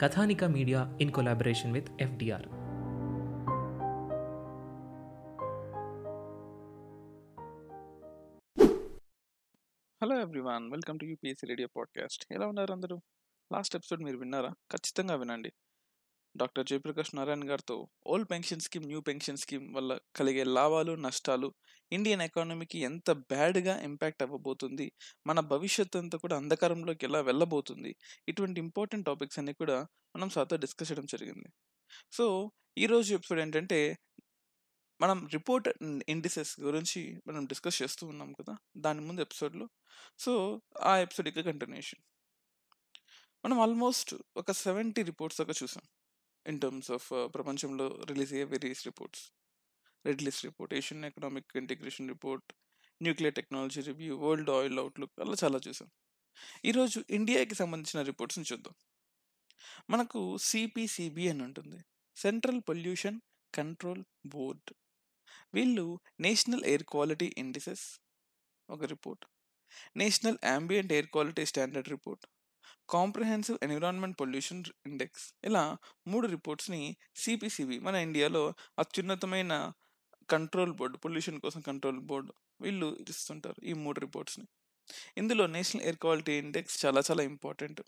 Kathanika media in collaboration with FDR. Hello everyone welcome to UPSC radio podcast ఎలా ఉన్నారు అందరూ? Last episode మీరు విన్నారా? ఖచ్చితంగా వినండి. డాక్టర్ జయప్రకాష్ నారాయణ్ గారితో old pension scheme new pension scheme వల్ల కలిగే లాభాలు నష్టాలు ఇండియన్ ఎకానమీకి ఎంత బ్యాడ్గా ఇంపాక్ట్ అవ్వబోతుంది మన భవిష్యత్తు అంతా కూడా అంధకారంలోకి ఎలా వెళ్ళబోతుంది ఇటువంటి ఇంపార్టెంట్ టాపిక్స్ అన్ని కూడా మనం సాతో డిస్కస్ చేయడం జరిగింది. సో ఈరోజు ఎపిసోడ్ ఏంటంటే మనం రిపోర్ట్ ఇండిసెస్ గురించి మనం డిస్కస్ చేస్తూ ఉన్నాం కదా దాని ముందు ఎపిసోడ్లో. సో ఆ ఎపిసోడ్ ఇక కంటిన్యూషన్. మనం ఆల్మోస్ట్ ఒక సెవెంటీ రిపోర్ట్స్ దాకా చూసాం. ఇన్ టర్మ్స్ ఆఫ్ ప్రపంచంలో రిలీజ్ అయ్యే various reports red list report Asian economic integration report nuclear technology review world oil outlook అలా చాలా చూసాం. ఈరోజు ఇండియాకి సంబంధించిన రిపోర్ట్స్ని చూద్దాం. మనకు సిపిసిబి అని ఉంటుంది. సెంట్రల్ పొల్యూషన్ కంట్రోల్ బోర్డ్ వీళ్ళు నేషనల్ ఎయిర్ క్వాలిటీ ఇండిసెస్ ఒక report national ambient air quality standard report comprehensive environment pollution index ఇలా మూడు రిపోర్ట్స్ని సిపిసిబి మన ఇండియాలో అత్యున్నతమైన కంట్రోల్ బోర్డు పొల్యూషన్ కోసం కంట్రోల్ బోర్డు వీళ్ళు ఇస్తుంటారు ఈ మూడు రిపోర్ట్స్ని. ఇందులో నేషనల్ ఎయిర్ క్వాలిటీ ఇండెక్స్ చాలా చాలా ఇంపార్టెంట్.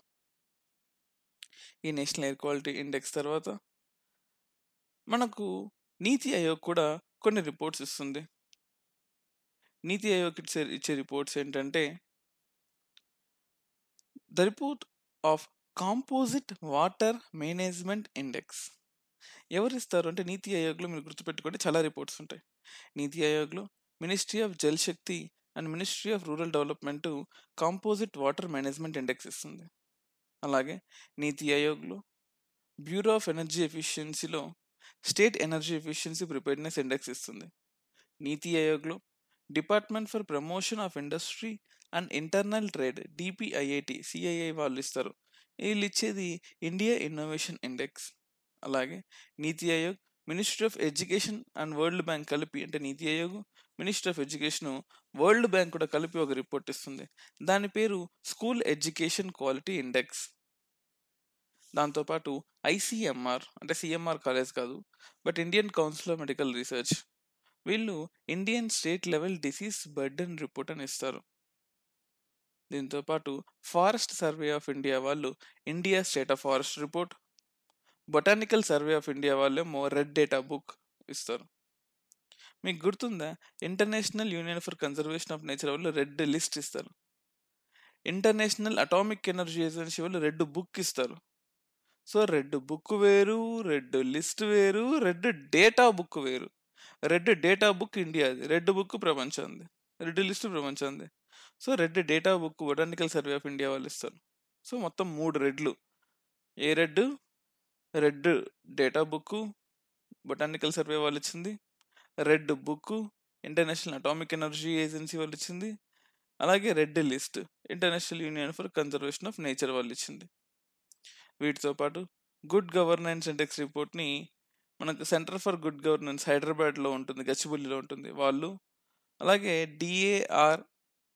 ఈ నేషనల్ ఎయిర్ క్వాలిటీ ఇండెక్స్ తర్వాత మనకు నీతి ఆయోగ్ కూడా కొన్ని రిపోర్ట్స్ ఇస్తుంది. నీతి ఆయోగ్ ఇచ్చే ఇచ్చే రిపోర్ట్స్ ఏంటంటే the report of composite water management index ఎవరు ఇస్తారు అంటే నీతి ఆయోగ్లో మీరు గుర్తుపెట్టుకుంటే చాలా రిపోర్ట్స్ ఉంటాయి. నీతి ఆయోగ్లో ministry of Jal Shakti and ministry of rural development composite water management index ఇస్తుంది. అలాగే నీతి ఆయోగ్లో bureau of energy ఎఫిషియన్సీలో state energy efficiency preparedness index ఇస్తుంది. నీతి ఆయోగ్లో department for promotion of industry and internal trade DPIIT CII వాళ్ళు ఇస్తారు. వీళ్ళు ఇచ్చేది India innovation index. అలాగే NITI Aayog ministry of education and world bank కలిపి అంటే NITI Aayog ministry of education world bank కూడా కలిపి ఒక రిపోర్ట్ ఇస్తుంది. దాని పేరు స్కూల్ ఎడ్యుకేషన్ క్వాలిటీ ఇండెక్స్. దాంతోపాటు ఐసీఎంఆర్ అంటే సిఎంఆర్ కాలేజ్ కాదు but Indian council of medical research. వీళ్ళు Indian state level disease burden report అని ఇస్తారు. దీంతో పాటు ఫారెస్ట్ సర్వే ఆఫ్ ఇండియా వాళ్ళు India state of forest report botanical survey of India వాళ్ళేమో రెడ్ డేటా బుక్ ఇస్తారు. మీకు గుర్తుందా? International union for conservation of nature వాళ్ళు రెడ్ లిస్ట్ ఇస్తారు. ఇంటర్నేషనల్ అటామిక్ ఎనర్జీ ఏజెన్సీ వాళ్ళు రెడ్ బుక్ ఇస్తారు. సో రెడ్ బుక్ వేరు రెడ్ లిస్ట్ వేరు రెడ్ డేటా బుక్ వేరు. రెడ్ డేటా బుక్ ఇండియాది రెడ్ బుక్ ప్రపంచంది red list ప్రపంచంది. So red data book botanical survey of India వాళ్ళు ఇస్తారు. సో మొత్తం మూడు రెడ్లు. ఏ red? Red data book botanical survey వాళ్ళు ఇచ్చింది. Red book international atomic energy agency వాళ్ళు ఇచ్చింది. అలాగే red list international union for conservation of nature వాళ్ళు ఇచ్చింది. వీటితో పాటు గుడ్ గవర్నెన్స్ ఇండెక్స్ రిపోర్ట్ని మనకు సెంటర్ ఫర్ గుడ్ గవర్నెన్స్ హైదరాబాద్లో ఉంటుంది గచ్చిబౌలిలో ఉంటుంది వాళ్ళు. అలాగే డిఏఆర్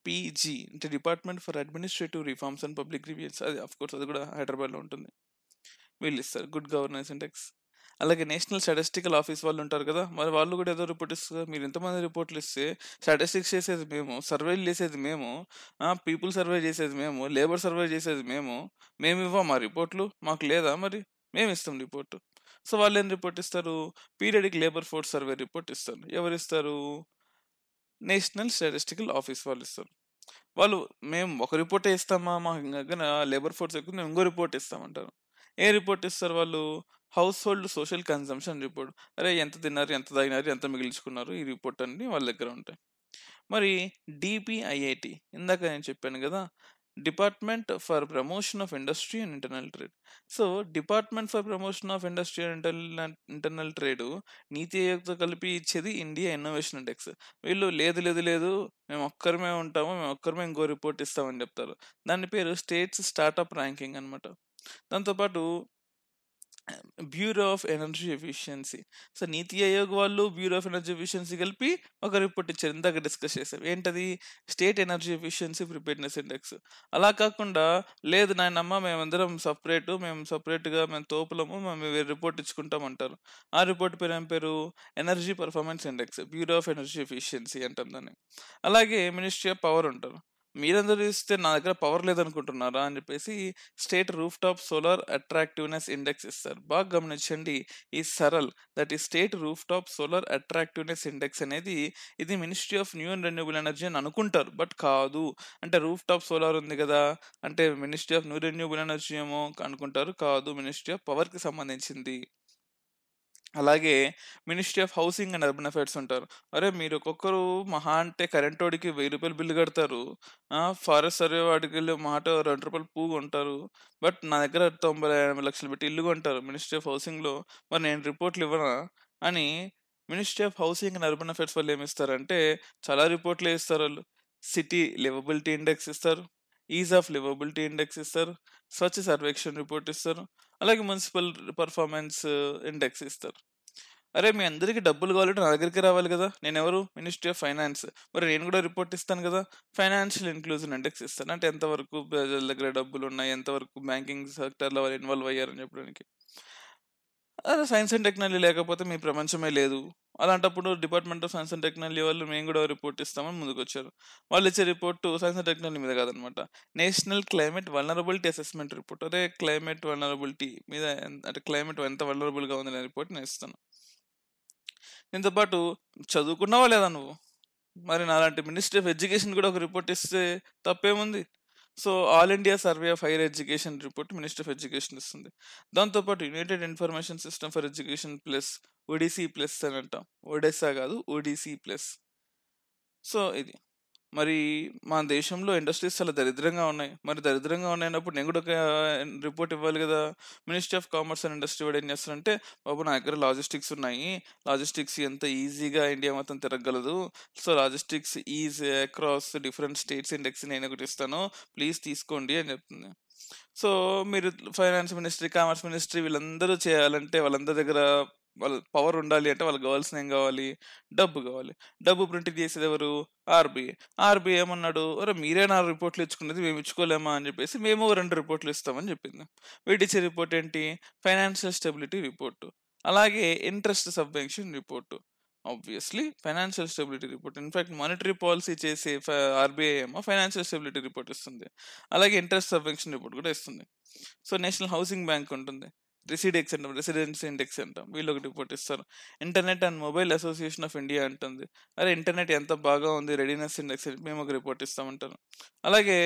పీజీ అంటే department for administrative reforms and public reviews. అది అఫ్ కోర్స్ అది కూడా హైదరాబాద్లో ఉంటుంది. వీళ్ళు ఇస్తారు. గుడ్ గవర్నెన్స్ ఇండెక్స్ అలాగే నేషనల్ స్టాటిస్టికల్ ఆఫీస్ వాళ్ళు ఉంటారు కదా మరి వాళ్ళు కూడా ఏదో రిపోర్ట్ ఇస్తారు. మీరు ఎంతమంది రిపోర్ట్లు ఇస్తే స్టాటిస్టిక్స్ చేసేది మేము సర్వేలు చేసేది మేము పీపుల్ సర్వే చేసేది మేము లేబర్ సర్వే చేసేది మేము మేము ఇవ్వం మా రిపోర్ట్లు? మాకు లేదా మరి? మేము ఇస్తాం రిపోర్టు. సో వాళ్ళు ఏం రిపోర్ట్ ఇస్తారు? Periodic labour force survey report ఇస్తారు. ఎవరు ఇస్తారు? నేషనల్ స్టాటిస్టికల్ ఆఫీస్ వాళ్ళు ఇస్తారు. వాళ్ళు మేము ఒక రిపోర్టే ఇస్తామా మా దగ్గర లేబర్ ఫోర్స్ ఎక్కువ మేము ఇంకో రిపోర్ట్ ఇస్తామంటారు. ఏ రిపోర్ట్ ఇస్తారు వాళ్ళు? Household social consumption report. అరే ఎంత తిన్నారు ఎంత తాగినారు ఎంత మిగిల్చుకున్నారు? ఈ రిపోర్ట్ అన్ని వాళ్ళ దగ్గర ఉంటాయి. మరి డిపిఐఐటి ఇందాక నేను చెప్పాను కదా department for promotion of industry and internal trade. So department for promotion of industry and internal internal trade NITI ఆయోగ్తో కలిపి ఇచ్చేది ఇండియా ఇన్నోవేషన్ ఇండెక్స్. వీళ్ళు లేదు లేదు లేదు మేము ఒక్కరమే ఉంటాము మేము ఒక్కరమే ఇంకో రిపోర్ట్ ఇస్తామని చెప్తారు. దాని పేరు స్టేట్స్ స్టార్టప్ ర్యాంకింగ్ అనమాట దాంతోపాటు bureau of energy efficiency. So NITI Aayog వాళ్ళు బ్యూరో ఆఫ్ ఎనర్జీ ఎఫిషియన్సీ కలిపి ఒక రిపోర్ట్ ఇచ్చారు. ఇందాక డిస్కస్ చేసాం ఏంటది? State energy efficiency preparedness index. అలా కాకుండా లేదు నాయనమ్మ మేమందరం సపరేటు మేము సపరేట్గా మేము తోపులము మేము వేరే రిపోర్ట్ ఇచ్చుకుంటాం అంటారు. ఆ రిపోర్ట్ పేరు ఏం పేరు? Energy performance index. Bureau of energy efficiency అంటాం దాన్ని. అలాగే మినిస్ట్రీ ఆఫ్ పవర్ ఉంటారు మీరందరూ ఇస్తే నా దగ్గర పవర్ లేదనుకుంటున్నారా అని చెప్పేసి state rooftop solar attractiveness index ఇస్తారు. బాగా గమనించండి. ఈ సరల్ దట్ ఈ state rooftop solar attractiveness index అనేది ఇది ministry of new and renewable energy అని అనుకుంటారు. బట్ కాదు. అంటే రూఫ్ టాప్ సోలార్ ఉంది కదా. అంటే ministry of new renewable energy ఏమో అనుకుంటారు. కాదు. మినిస్ట్రీ ఆఫ్ పవర్కి సంబంధించింది. అలాగే ministry of housing and urban affairs ఉంటారు. అరే మీరు ఒక్కొక్కరు మహా అంటే కరెంట్ వాడికి వెయ్యి రూపాయలు బిల్లు కడతారు. ఫారెస్ట్ సర్వే వాడికి వెళ్ళి మాట రెండు రూపాయలు పువ్వు కొంటారు. బట్ నా దగ్గర తొంభై ఎనభై లక్షలు పెట్టి ఇల్లు కొంటారు. మినిస్ట్రీ ఆఫ్ హౌసింగ్లో మరి నేను రిపోర్ట్లు ఇవ్వనా? అని ministry of housing and urban affairs వాళ్ళు ఏమిస్తారంటే చాలా రిపోర్ట్లు ఇస్తారు వాళ్ళు. సిటీ లివబిలిటీ ఇండెక్స్ ఇస్తారు. ఈజ్ ఆఫ్ లివబిలిటీ ఇండెక్స్ ఇస్తారు. స్వచ్ఛ సర్వేక్షణ రిపోర్ట్ ఇస్తారు. అలాగే మున్సిపల్ పర్ఫార్మెన్స్ uh, ఇండెక్స్ ఇస్తారు. అరే మీ అందరికీ డబ్బులు కావాలంటే నా దగ్గరికి రావాలి కదా. నేను ఎవరు మినిస్ట్రీ ఆఫ్ ఫైనాన్స్ మరి నేను కూడా రిపోర్ట్ ఇస్తాను కదా. ఫైనాన్షియల్ ఇన్క్లూజన్ ఇండెక్స్ ఇస్తాను. అంటే ఎంతవరకు ప్రజల దగ్గర డబ్బులు ఉన్నాయి? ఎంతవరకు బ్యాంకింగ్ సెక్టర్లో వాళ్ళు ఇన్వాల్వ్ అయ్యారని చెప్పడానికి. అదే సైన్స్ అండ్ టెక్నాలజీ లేకపోతే మీ ప్రపంచమే లేదు. అలాంటప్పుడు department of science and technology వాళ్ళు మేము కూడా రిపోర్ట్ ఇస్తామని ముందుకు వచ్చారు వాళ్ళు ఇచ్చే రిపోర్ట్ సైన్స్ అండ్ టెక్నాలజీ మీద కాదనమాట. National climate vulnerability assessment report అదే క్లైమేట్ వల్నరబిలిటీ మీద అంటే క్లైమేట్ ఎంత వల్నరబుల్గా ఉందనే రిపోర్ట్ నేను ఇస్తాను. దీంతో పాటు చదువుకున్నావా లేదా నువ్వు? మరి నాలాంటి మినిస్ట్రీ ఆఫ్ ఎడ్యుకేషన్ కూడా ఒక రిపోర్ట్ ఇస్తే తప్పేముంది? So all India survey of higher education report minister of education ఇస్తుంది. దాంతోపాటు united information system for education plus UDISE plus అని అంటాం. ఒడిస్సా కాదు ఒడిసి ప్లస్. సో ఇది. మరి మన దేశంలో ఇండస్ట్రీస్ చాలా దరిద్రంగా ఉన్నాయి. మరి దరిద్రంగా ఉన్నాయినప్పుడు నేను కూడా ఒక రిపోర్ట్ ఇవ్వాలి కదా? Ministry of commerce and industry వాడు ఏం చేస్తారంటే బాబు నా దగ్గర లాజిస్టిక్స్ ఉన్నాయి. లాజిస్టిక్స్ ఎంత ఈజీగా ఇండియా మొత్తం తిరగలదు so logistics ease across different states index నేను ఒకటి ఇస్తాను. ప్లీజ్ తీసుకోండి అని చెప్తుంది. సో మీరు ఫైనాన్స్ మినిస్ట్రీ కామర్స్ మినిస్ట్రీ వీళ్ళందరూ చేయాలంటే వాళ్ళందరి దగ్గర వాళ్ళ పవర్ ఉండాలి అంటే వాళ్ళకి కావాల్సిన ఏం కావాలి? డబ్బు కావాలి. డబ్బు ప్రింట్ చేసేది ఎవరు? ఆర్బీఐ ఆర్బీఐ ఏమన్నాడు? అరే మీరే నా రిపోర్ట్లు ఇచ్చుకునేది మేము ఇచ్చుకోలేమా? అని చెప్పేసి మేము రెండు రిపోర్ట్లు ఇస్తామని చెప్పింది. వీటిచ్చే రిపోర్ట్ ఏంటి? ఫైనాన్షియల్ స్టెబిలిటీ రిపోర్టు అలాగే interest subvention report obviously financial stability report in fact monetary policy చేసే ఆర్బీఐ ఏమో ఫైనాన్షియల్ స్టెబిలిటీ రిపోర్ట్ ఇస్తుంది. అలాగే ఇంట్రెస్ట్ సబ్వెన్షన్ రిపోర్ట్ కూడా ఇస్తుంది. సో నేషనల్ హౌసింగ్ బ్యాంక్ ఉంటుంది. రెసిడెక్స్ అంటాం రెసిడెన్సీ ఇండెక్స్ అంటాం. వీళ్ళు ఒకటి రిపోర్ట్ ఇస్తారు. Internet and mobile association of India అంటుంది. అరే ఇంటర్నెట్ ఎంత బాగా ఉంది రెడీనెస్ ఇండెక్స్ మేము ఒక రిపోర్ట్ ఇస్తామంటారు. అలాగే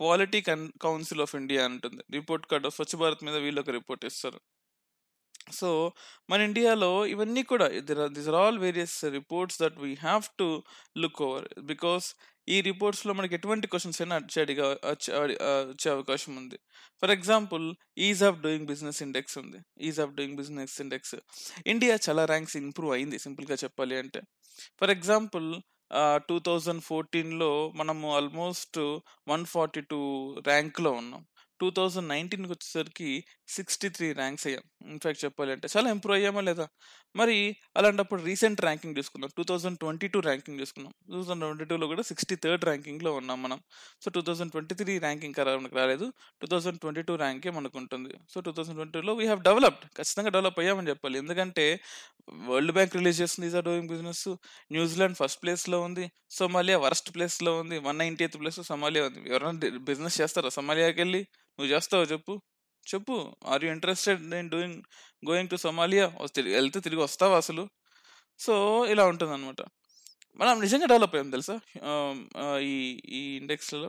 క్వాలిటీ కౌన్సిల్ ఆఫ్ ఇండియా అంటుంది. రిపోర్ట్ కార్డ్ స్వచ్ఛ భారత్ మీద వీళ్ళు ఒక రిపోర్ట్ ఇస్తారు. సో మన ఇండియాలో ఇవన్నీ కూడా this are all various reports that we have to look over. Because ఈ రిపోర్ట్స్లో మనకి ఎటువంటి క్వశ్చన్స్ అయినా అడిగా వచ్చే అవకాశం ఉంది. For example ease of doing business index ఉంది. Ease of doing business index India చాలా ర్యాంక్స్ ఇంప్రూవ్ అయింది సింపుల్గా చెప్పాలి అంటే. ఫర్ ఎగ్జాంపుల్ టూ థౌజండ్ ఫోర్టీన్లో మనము ఆల్మోస్ట్ వన్ ఫార్టీ టూ ర్యాంక్లో ఉన్నాం. టూ థౌజండ్ నైన్టీన్కి వచ్చేసరికి సిక్స్టీ త్రీ ర్యాంక్స్ అయ్యాం. ఇన్ఫాక్ట్ చెప్పాలి అంటే చాలా ఇంప్రూవ్ అయ్యామా లేదా? మరి అలాంటప్పుడు రీసెంట్ ర్యాంకింగ్ తీసుకున్నాం two thousand twenty two ranking తీసుకున్నాం టూ థౌజండ్ ట్వంటీ టూలో కూడా సిక్స్టీ థర్డ్ ర్యాంకింగ్లో ఉన్నాం మనం. So two thousand twenty three ranking మనకు రాలేదు. టూ థౌజండ్ ట్వంటీ టూ ర్యాంకే మనకు ఉంటుంది సో టూ థౌజండ్ ట్వంటీ టూలో వీ హ్యావ్ డెవలప్డ్ ఖచ్చితంగా డెవలప్ అయ్యామని చెప్పాలి. ఎందుకంటే వరల్డ్ బ్యాంక్ రిలీజ్ చేస్తుంది ease of doing business New Zealand first ప్లేస్లో ఉంది. సోమాలియా వరస్ట్ ప్లేస్లో ఉంది. One ninety eighth place Somalia ఉంది. ఎవరైనా బిజినెస్ చేస్తారా? సోమాలియాకి వెళ్ళి నువ్వు చేస్తావు చెప్పు. చెప్పు are you interested in doing going to Somalia వెళ్తే తిరిగి వస్తావా అసలు? సో ఇలా ఉంటుంది అనమాట మనం నిజంగా డెవలప్ అయ్యాం తెలుసా? ఈ ఈ ఇండెక్స్లలో.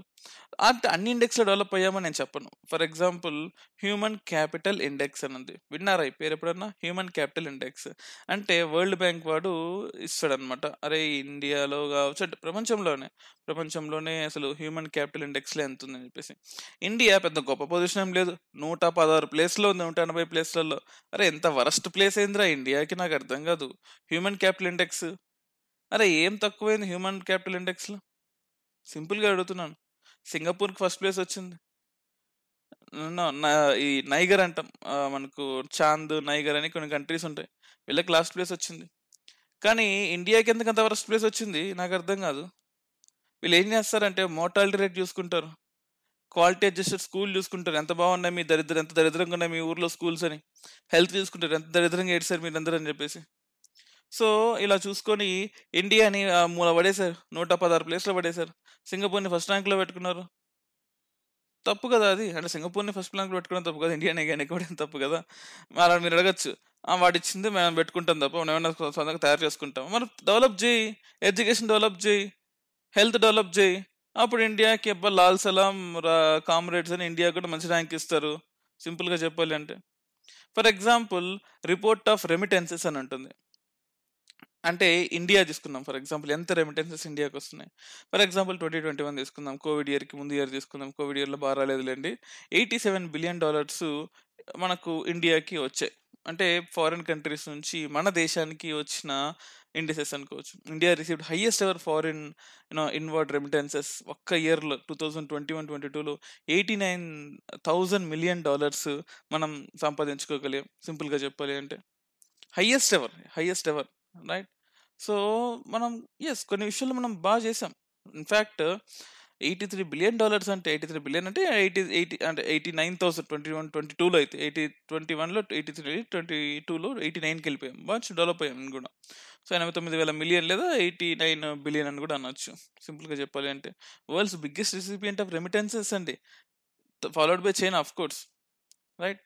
అంటే అన్ని ఇండెక్స్లో డెవలప్ అయ్యామని నేను చెప్పను. For example human capital index అని ఉంది విన్నారా? ఈ పేరు ఎప్పుడన్నా? హ్యూమన్ క్యాపిటల్ ఇండెక్స్ అంటే వరల్డ్ బ్యాంక్ వాడు ఇస్తాడనమాట అరే ఇండియాలో కావచ్చు అంటే ప్రపంచంలోనే. ప్రపంచంలోనే అసలు హ్యూమన్ క్యాపిటల్ ఇండెక్స్లో ఎంత ఉందని చెప్పేసి. ఇండియా పెద్ద గొప్ప పొజిషన్ ఏం లేదు. నూట పదహారు ప్లేస్లో ఉంది నూట ఎనభై ప్లేస్లలో అరే ఎంత వరస్ట్ ప్లేస్ అయిందిరా ఇండియాకి నాకు అర్థం కాదు. హ్యూమన్ క్యాపిటల్ ఇండెక్స్ అరే ఏం తక్కువైంది హ్యూమన్ క్యాపిటల్ ఇండెక్స్లో? సింపుల్గా అడుగుతున్నాను. సింగపూర్కి ఫస్ట్ ప్లేస్ వచ్చింది. నా- ఈ నైగర్ అంటాం. మనకు చాంద్ నైగర్ అని కొన్ని కంట్రీస్ ఉంటాయి. వీళ్ళకి లాస్ట్ ప్లేస్ వచ్చింది. కానీ ఇండియాకి ఎందుకు అంత ఫస్ట్ ప్లేస్ వచ్చింది? నాకు అర్థం కాదు. వీళ్ళు ఏం చేస్తారంటే మోర్టాలిటీ రేట్ చూసుకుంటారు. క్వాలిటీ అడ్జస్టెడ్ స్కూల్ చూసుకుంటారు. ఎంత బాగున్నాయి మీ దరిద్రం ఎంత దరిద్రంగా ఉన్నాయి మీ ఊర్లో స్కూల్స్ అని. హెల్త్ చూసుకుంటారు. ఎంత దరిద్రంగా ఏడ్చారు మీరు అందరూ అని చెప్పేసి. సో ఇలా చూసుకొని ఇండియాని ఆ మూల పడేశారు. నూట పదహారు ప్లేస్లో పడేశారు. సింగపూర్ని ఫస్ట్ ర్యాంక్లో పెట్టుకున్నారు. తప్పు కదా అది. అంటే సింగపూర్ని ఫస్ట్ ర్యాంక్లో పెట్టుకోవడం తప్పు కదా. ఇండియాని కానీ ఎక్కడం తప్పు కదా. అలా మీరు అడగచ్చు. "ఆ, ఇచ్చింది మేము పెట్టుకుంటాం తప్ప మనం ఏమైనా సొంతంగా తయారు చేసుకుంటాం. మనం డెవలప్ చేయి ఎడ్యుకేషన్ డెవలప్ చేయి హెల్త్ డెవలప్ చేయి అప్పుడు ఇండియాకి అబ్బా లాల్ సలాం కామ్రేడ్స్ అని ఇండియా కూడా మంచి ర్యాంక్ ఇస్తారు. సింపుల్గా చెప్పాలి అంటే for example report of remittances అని ఉంటుంది. అంటే ఇండియా తీసుకుందాం. ఫర్ ఎగ్జాంపుల్ ఎంత రెమిటెన్సెస్ ఇండియాకి వస్తున్నాయి? For example twenty twenty one తీసుకుందాం కోవిడ్ ఇయర్కి ముందు ఇయర్ తీసుకుందాం. కోవిడ్ ఇయర్లో బాగా రాలేదులేండి. ఎయిటీ సెవెన్ బిలియన్ డాలర్స్ మనకు ఇండియాకి వచ్చాయి. అంటే ఫారిన్ కంట్రీస్ నుంచి మన దేశానికి వచ్చిన ఇండిసెస్ అనుకోవచ్చు. India received highest ever foreign you know inward remittances ఒక్క ఇయర్లో two thousand twenty one twenty టూలో eighty nine thousand million dollars మనం సంపాదించుకోగలిగాం. సింపుల్గా చెప్పాలి అంటే. Highest ever highest ever right? So మనం ఎస్ కొన్ని విషయాల్లో మనం బాగా చేసాం. In fact eighty three billion dollars అంటే ఎయిటీ త్రీ బిలియన్ అంటే ఎయిటీ ఎయిటీ అంటే eighty nine thousand twenty one twenty టూలో అయితే ఎయిటీ ట్వంటీ వన్లో ఎయిటీ త్రీ ట్వంటీ టూలో ఎయిటీ నైన్కి వెళ్ళిపోయాం. బాగా డెవలప్ అయ్యాం కూడా. సో ఎనభై తొమ్మిది వేల మిలియన్ లేదా ఎయిటీ నైన్ బిలియన్ అని కూడా అనొచ్చు. సింపుల్గా చెప్పాలి అంటే world's biggest recipient of remittances అండి. Followed by China of course. Right?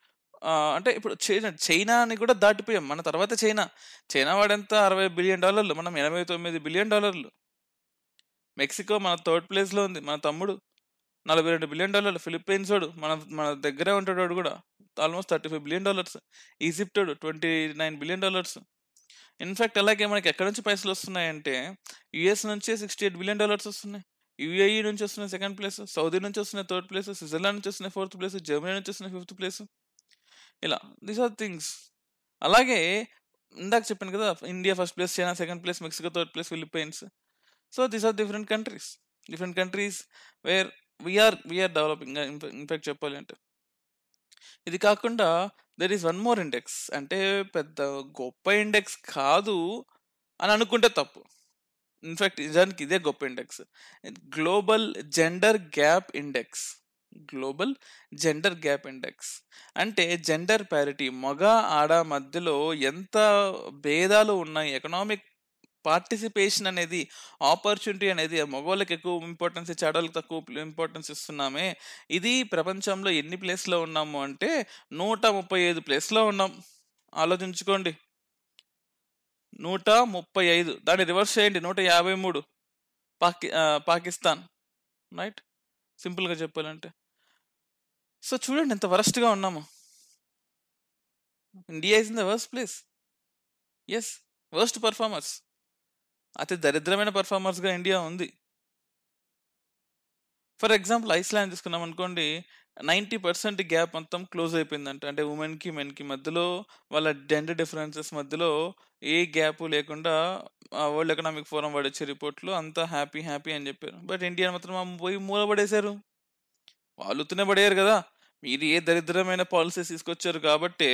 అంటే ఇప్పుడు చైనా చైనా అని కూడా దాటిపోయాం. మన తర్వాత చైనా. చైనా వాడెంత అరవై బిలియన్ డాలర్లు? మనం ఎనభై తొమ్మిది బిలియన్ డాలర్లు. మెక్సికో మన థర్డ్ ప్లేస్లో ఉంది. మన తమ్ముడు నలభై రెండు బిలియన్ డాలర్లు. ఫిలిప్పీన్స్ వాడు మన మన దగ్గరే ఉంటాడు వాడు కూడా. Almost thirty five billion dollars. Egypt వాడు twenty nine billion dollars. In fact అలాగే మనకి ఎక్కడి నుంచి పైసలు వస్తున్నాయంటే యుఎస్ నుంచి సిక్స్టీ ఎయిట్ బిలియన్ డాలర్స్ వస్తున్నాయి. యుఏఈ నుంచి వస్తున్నాయి సెకండ్ ప్లేస్. సౌదీ నుంచి వస్తున్నాయి థర్డ్ ప్లేస్. స్విట్జర్లాండ్ నుంచి వస్తున్నాయి ఫోర్త్ ప్లేస్. జర్మనీ నుంచి వస్తున్నాయి ఫిఫ్త్ ప్లేస్. ఇలా దీస్ ఆర్ థింగ్స్ అలాగే ఇందాక చెప్పాను కదా India first place China second place Mexico third place Philippines so these are different countries different countries where we are we are developing in fact చెప్పాలి అంటే. ఇది కాకుండా there is one more index అంటే పెద్ద గొప్ప ఇండెక్స్ కాదు అని అనుకుంటే తప్పు. ఇన్ఫాక్ట్ నిజానికి ఇదే గొప్ప index global gender gap index global gender gap index. అంటే జెండర్ ప్యారిటీ మగ ఆడ మధ్యలో ఎంత భేదాలు ఉన్నాయి ఎకనామిక్ పార్టిసిపేషన్ అనేది ఆపర్చునిటీ అనేది మగవాళ్ళకి ఎక్కువ ఇంపార్టెన్స్ ఇచ్చి ఆడవాళ్ళకి తక్కువ ఇంపార్టెన్స్ ఇస్తున్నామే. ఇది ప్రపంచంలో ఎన్ని ప్లేస్లో ఉన్నాము అంటే నూట ముప్పై ఐదు ప్లేస్లో ఉన్నాం. ఆలోచించుకోండి. నూట ముప్పై ఐదు. దాన్ని రివర్స్ చేయండి. నూట యాభై మూడు. పాకి పాకిస్తాన్. రైట్? సింపుల్గా చెప్పాలంటే. సో చూడండి ఎంత వరస్ట్గా ఉన్నాము. India is in the worst place as worst performers అతి దరిద్రమైన పర్ఫార్మర్స్గా ఇండియా ఉంది. ఫర్ ఎగ్జాంపుల్ ఐస్లాండ్ తీసుకున్నాం అనుకోండి నైంటీ పర్సెంట్ గ్యాప్ మొత్తం క్లోజ్ అయిపోయిందంట. అంటే ఉమెన్కి మెన్కి మధ్యలో వాళ్ళ జెండర్ డిఫరెన్సెస్ మధ్యలో ఏ గ్యాప్ లేకుండా వరల్డ్ ఎకనామిక్ ఫోరం వాడు వచ్చే రిపోర్ట్లో అంతా హ్యాపీ హ్యాపీ అని చెప్పారు. బట్ ఇండియా మాత్రం పోయి పోయి మూలపడేశారు వాళ్ళు పడేయారు కదా. మీరు ఏ దరిద్రమైన పాలసీస్ తీసుకొచ్చారు కాబట్టి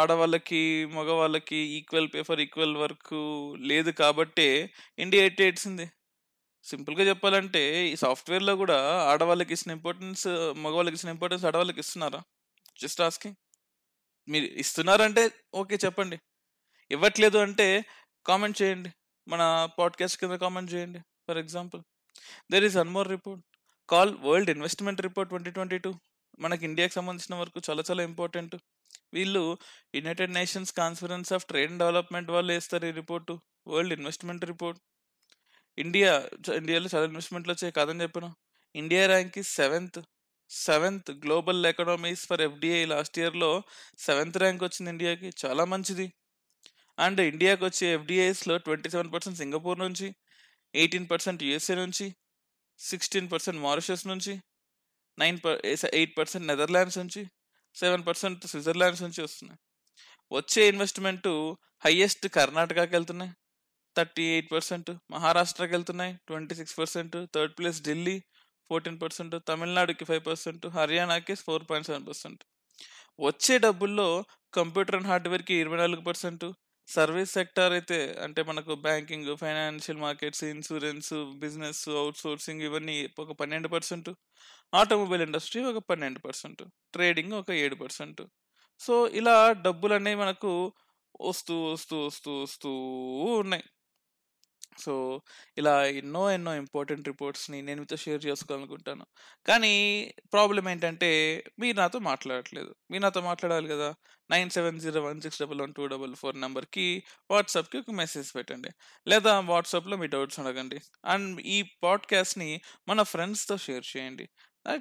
ఆడవాళ్ళకి మగవాళ్ళకి equal pay for equal work లేదు కాబట్టి ఇండియా ఎట్టి ఏడ్చింది? సింపుల్గా చెప్పాలంటే ఈ సాఫ్ట్వేర్లో కూడా ఆడవాళ్ళకి ఇచ్చిన ఇంపార్టెన్స్ మగవాళ్ళకి ఇచ్చిన ఇంపార్టెన్స్ ఆడవాళ్ళకి ఇస్తున్నారా? జస్ట్ ఆస్కింగ్ మీరు ఇస్తున్నారంటే ఓకే చెప్పండి. ఇవ్వట్లేదు అంటే కామెంట్ చేయండి. మన పాడ్కాస్ట్ కింద కామెంట్ చేయండి for example there is an more report call World Investment Report twenty twenty two మనకి ఇండియాకి సంబంధించిన వరకు చాలా చాలా ఇంపార్టెంట్. వీళ్ళు United Nations Conference of Trade and Development వాళ్ళు వేస్తారు ఈ report. World Investment Report. India ఇండియాలో చాలా ఇన్వెస్ట్మెంట్లు వచ్చాయి కాదని చెప్పిన. ఇండియా ర్యాంక్ ఈ seventh. Seventh global economies for FDI last ఇయర్లో సెవెంత్ ర్యాంక్ వచ్చింది ఇండియాకి. చాలా మంచిది. అండ్ ఇండియాకి వచ్చే ఎఫ్డిఐస్లో ట్వంటీ సెవెన్ పర్సెంట్ సింగపూర్ నుంచి ఎయిటీన్ పర్సెంట్ యుఎస్ఏ నుంచి సిక్స్టీన్ పర్సెంట్ మారిషస్ నుంచి nine per eight percent Netherlands నుంచి సెవెన్ పర్సెంట్ స్విట్జర్లాండ్స్ నుంచి వస్తున్నాయి. వచ్చే ఇన్వెస్ట్మెంట్ హైయెస్ట్ కర్ణాటకకి వెళ్తున్నాయి. థర్టీ ఎయిట్ పర్సెంట్ మహారాష్ట్రకి వెళ్తున్నాయి. Twenty six percent third place Delhi fourteen percent తమిళనాడుకి ఫైవ్ పర్సెంట్ హర్యానాకి ఫోర్ పాయింట్ సెవెన్ పర్సెంట్. వచ్చే డబ్బుల్లో కంప్యూటర్ అండ్ హార్డ్వేర్కి ఇరవై నాలుగు పర్సెంట్ సర్వీస్ సెక్టార్ అయితే అంటే మనకు banking financial markets insurance business outsourcing ఇవన్నీ ఒక పన్నెండు పర్సెంట్. ఆటోమొబైల్ ఇండస్ట్రీ ఒక పన్నెండు పర్సెంట్. ట్రేడింగ్ ఒక ఏడు పర్సెంట్. సో ఇలా డబ్బులు అనేవి మనకు వస్తూ వస్తూ వస్తూ వస్తూ ఉన్నాయి. సో ఇలా ఎన్నో ఎన్నో ఇంపార్టెంట్ రిపోర్ట్స్ని నేను మీతో షేర్ చేసుకోవాలనుకుంటాను. కానీ ప్రాబ్లం ఏంటంటే మీరు నాతో మాట్లాడట్లేదు. మీరు నాతో మాట్లాడాలి కదా! Nine seven zero one six double one two double four నెంబర్కి వాట్సాప్కి ఒక మెసేజ్ పెట్టండి. లేదా వాట్సాప్లో మీ డౌట్స్ అడగండి. అండ్ ఈ పాడ్కాస్ట్ని మన ఫ్రెండ్స్తో షేర్ చేయండి.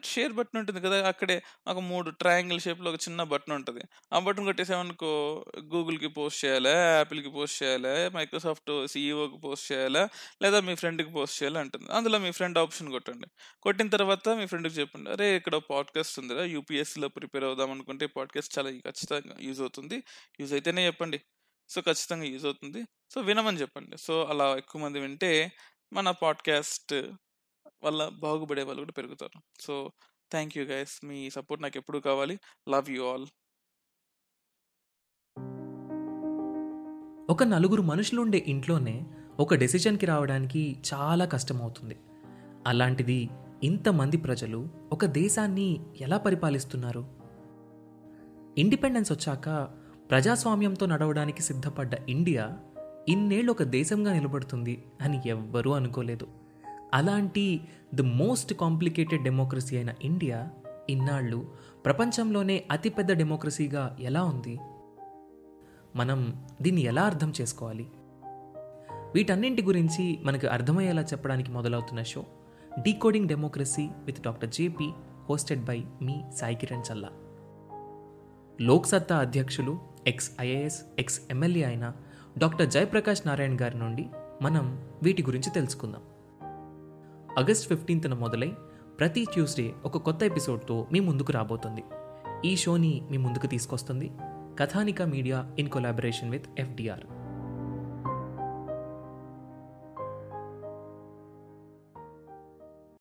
షేర్ బటన్ ఉంటుంది కదా అక్కడే ఒక మూడు ట్రయాంగిల్ షేప్లో ఒక చిన్న బటన్ ఉంటుంది. ఆ బటన్ కొట్టేసామనుకో గూగుల్కి పోస్ట్ చేయాలా యాపిల్కి పోస్ట్ చేయాలా మైక్రోసాఫ్ట్ సీఈఓకి పోస్ట్ చేయాలా లేదా మీ ఫ్రెండ్కి పోస్ట్ చేయాలా అంటుంది. అందులో మీ ఫ్రెండ్ ఆప్షన్ కొట్టండి. కొట్టిన తర్వాత మీ ఫ్రెండ్కి చెప్పండి అరే ఇక్కడ పాడ్కాస్ట్ ఉందిరా యూపీఎస్సీలో ప్రిపేర్ అవుదాం అనుకుంటే పాడ్కాస్ట్ చాలా ఖచ్చితంగా యూజ్ అవుతుంది యూజ్ అయితేనే చెప్పండి. సో ఖచ్చితంగా యూజ్ అవుతుంది. సో వినమని చెప్పండి. సో అలా ఎక్కువ మంది వింటే మన పాడ్కాస్ట్ వల్ల బాగుపడే వాళ్ళు కూడా పెరుగుతారు. So thank you guys. Me support నాకు ఎప్పుడు కావాలి. Love you all. ఒక నలుగురు మనుషులు ఉండే ఇంట్లోనే ఒక డెసిషన్కి రావడానికి చాలా కష్టమవుతుంది. అలాంటిది ఇంతమంది ప్రజలు ఒక దేశాన్ని ఎలా పరిపాలిస్తున్నారు? ఇండిపెండెన్స్ వచ్చాక ప్రజాస్వామ్యంతో నడవడానికి సిద్ధపడ్డ ఇండియా ఇన్నేళ్ళు ఒక దేశంగా నిలబడుతుంది అని ఎవ్వరూ అనుకోలేదు. అలాంటి ది మోస్ట్ కాంప్లికేటెడ్ డెమోక్రసీ అయిన ఇండియా ఇన్నాళ్ళు ప్రపంచంలోనే అతిపెద్ద డెమోక్రసీగా ఎలా ఉంది? మనం దీన్ని ఎలా అర్థం చేసుకోవాలి? వీటన్నింటి గురించి మనకు అర్థమయ్యేలా చెప్పడానికి మొదలవుతున్న show decoding democracy with doctor JP hosted by మీ సాయి కిరణ్ చల్లా లోక్సత్తా అధ్యక్షులు ఎక్స్ ఐఏఎస్ ఎక్స్ ఎమ్మెల్యే అయిన డాక్టర్ జయప్రకాష్ నారాయణ్ గారి నుండి మనం వీటి గురించి తెలుసుకుందాం. ఆగస్ట్ ఫిఫ్టీన్త్న మొదలై ప్రతి ట్యూస్డే ఒక కొత్త ఎపిసోడ్తో మీ ముందుకు రాబోతుంది. ఈ షోని మీ ముందుకు తీసుకొస్తుంది Kathanika media in collaboration with FDR.